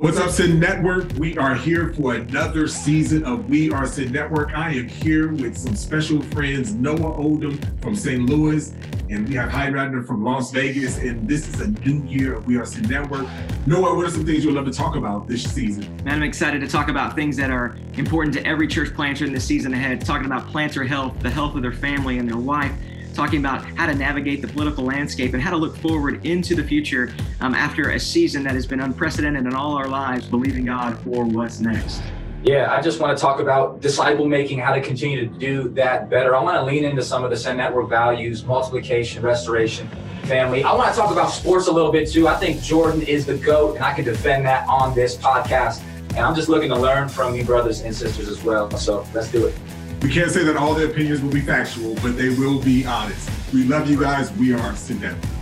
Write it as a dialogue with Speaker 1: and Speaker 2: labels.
Speaker 1: What's up, Send Network? We are here for another season of We Are Send Network. I am here with some special friends, Noah Oldham from St. Louis, and we have Heiden Ratner from Las Vegas. And this is a new year of We Are Send Network. Noah, what are some things you would love to talk about this season?
Speaker 2: Man, I'm excited to talk about things that are important to every church planter in the season ahead. Talking about planter health, the health of their family and their wife talking about how to navigate the political landscape and how to look forward into the future um, after a season that has been unprecedented in all our lives, believing God for what's next.
Speaker 3: Yeah, I just want to talk about disciple making, how to continue to do that better. I want to lean into some of the Send Network values, multiplication, restoration, family. I want to talk about sports a little bit too. I think Jordan is the GOAT, and I can defend that on this podcast. And I'm just looking to learn from you, brothers and sisters, as well. So let's do it.
Speaker 1: We can't say that all their opinions will be factual, but they will be honest. We love you guys. We are Network.